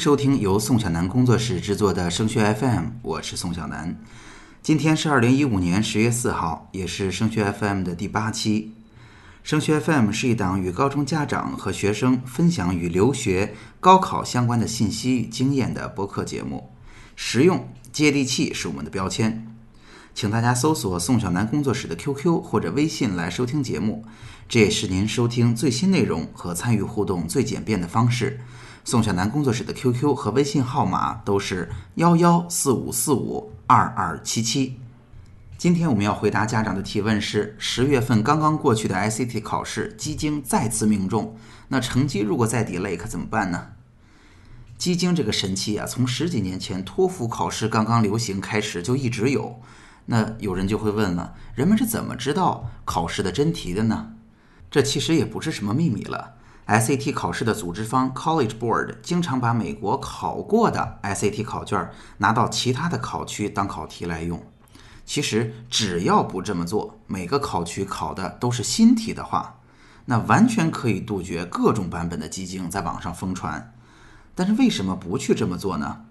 收听由宋小南工作室制作的升学 FM，我是宋小南。今天是二零一五年十月四号，也是升学 FM 的第八期。升学 FM 是一档与高中家长和学生分享与留学、高考相关的信息与经验的播客节目，实用接地气是我们的标签。请大家搜索宋小南工作室的 QQ 或者微信来收听节目，这也是您收听最新内容和参与互动最简便的方式。宋小南工作室的 QQ 和微信号码都是幺幺四五四五二二七七。今天我们要回答家长的提问是：十月份刚刚过去的 ICT 考试，基金再次命中，那成绩如果再 delay 可怎么办呢？基金这个神器啊，从十几年前托福考试刚刚流行开始就一直有。那有人就会问了：人们是怎么知道考试的真题的呢？这其实也不是什么秘密了。SAT 考试的组织方 College Board 经常把美国考过的 SAT 考卷拿到其他的考区当考题来用。其实只要不这么做，每个考区考的都是新题的话，那完全可以杜绝各种版本的基金在网上疯传。但是为什么不去这么做呢？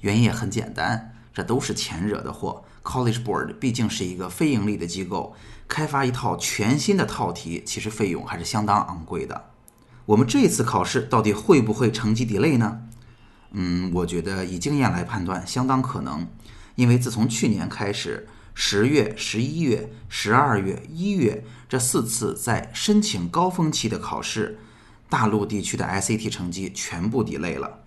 原因也很简单，这都是钱惹的祸。College Board 毕竟是一个非盈利的机构，开发一套全新的套题，其实费用还是相当昂贵的。我们这次考试到底会不会成绩 delay 呢？嗯，我觉得以经验来判断，相当可能。因为自从去年开始，十月、十一月、十二月、一月这四次在申请高峰期的考试，大陆地区的 SAT 成绩全部 delay 了。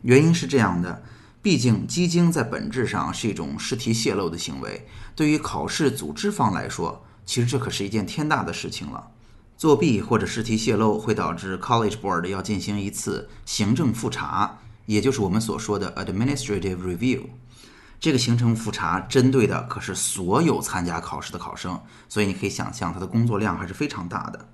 原因是这样的，毕竟基金在本质上是一种试题泄露的行为，对于考试组织方来说，其实这可是一件天大的事情了。作弊或者试题泄露会导致 College Board 要进行一次行政复查，也就是我们所说的 Administrative Review。这个行政复查针对的可是所有参加考试的考生，所以你可以想象它的工作量还是非常大的。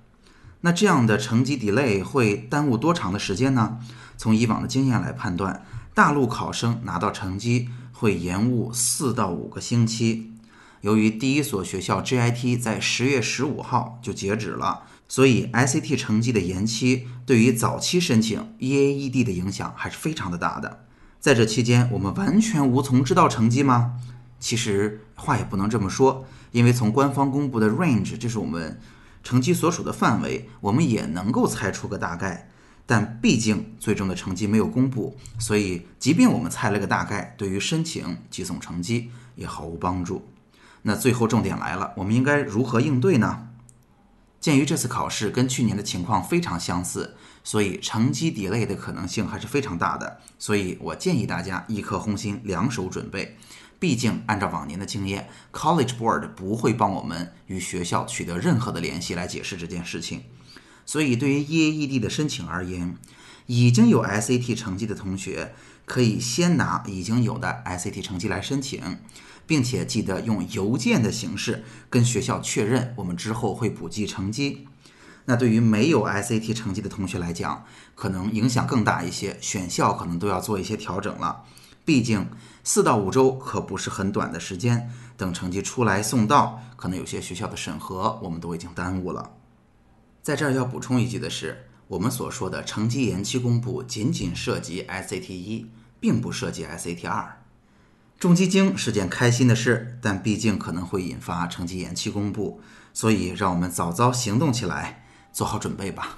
那这样的成绩 delay 会耽误多长的时间呢？从以往的经验来判断，大陆考生拿到成绩会延误四到五个星期。由于第一所学校 JIT 在十月十五号就截止了。所以，ICT 成绩的延期对于早期申请 EAED 的影响还是非常的大的。在这期间，我们完全无从知道成绩吗？其实话也不能这么说，因为从官方公布的 range，这是我们成绩所属的范围，我们也能够猜出个大概。但毕竟最终的成绩没有公布，所以即便我们猜了个大概，对于申请寄送成绩也毫无帮助。那最后重点来了，我们应该如何应对呢？鉴于这次考试跟去年的情况非常相似，所以成绩 delay 的可能性还是非常大的。所以我建议大家一颗红心，两手准备。毕竟按照往年的经验，College Board 不会帮我们与学校取得任何的联系来解释这件事情。所以对于 EAED 的申请而言，已经有 SAT 成绩的同学可以先拿已经有的 SAT 成绩来申请。并且记得用邮件的形式跟学校确认，我们之后会补寄成绩。那对于没有 SAT 成绩的同学来讲，可能影响更大一些，选校可能都要做一些调整了。毕竟四到五周可不是很短的时间，等成绩出来送到，可能有些学校的审核我们都已经耽误了。在这儿要补充一句的是，我们所说的成绩延期公布，仅仅涉及 SAT 一，并不涉及 SAT 二。重基金是件开心的事，但毕竟可能会引发成绩延期公布，所以让我们早早行动起来，做好准备吧。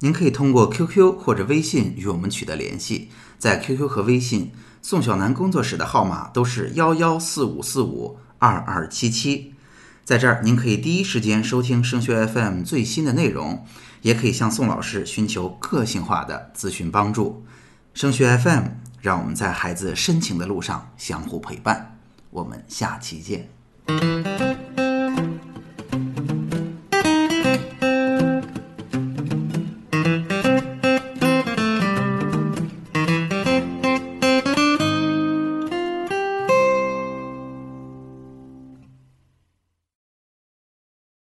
您可以通过 QQ 或者微信与我们取得联系，在 QQ 和微信，宋小南工作室的号码都是幺幺四五四五二二七七，在这儿您可以第一时间收听升学 FM 最新的内容，也可以向宋老师寻求个性化的咨询帮助。升学 FM。让我们在孩子深情的路上相互陪伴。我们下期见。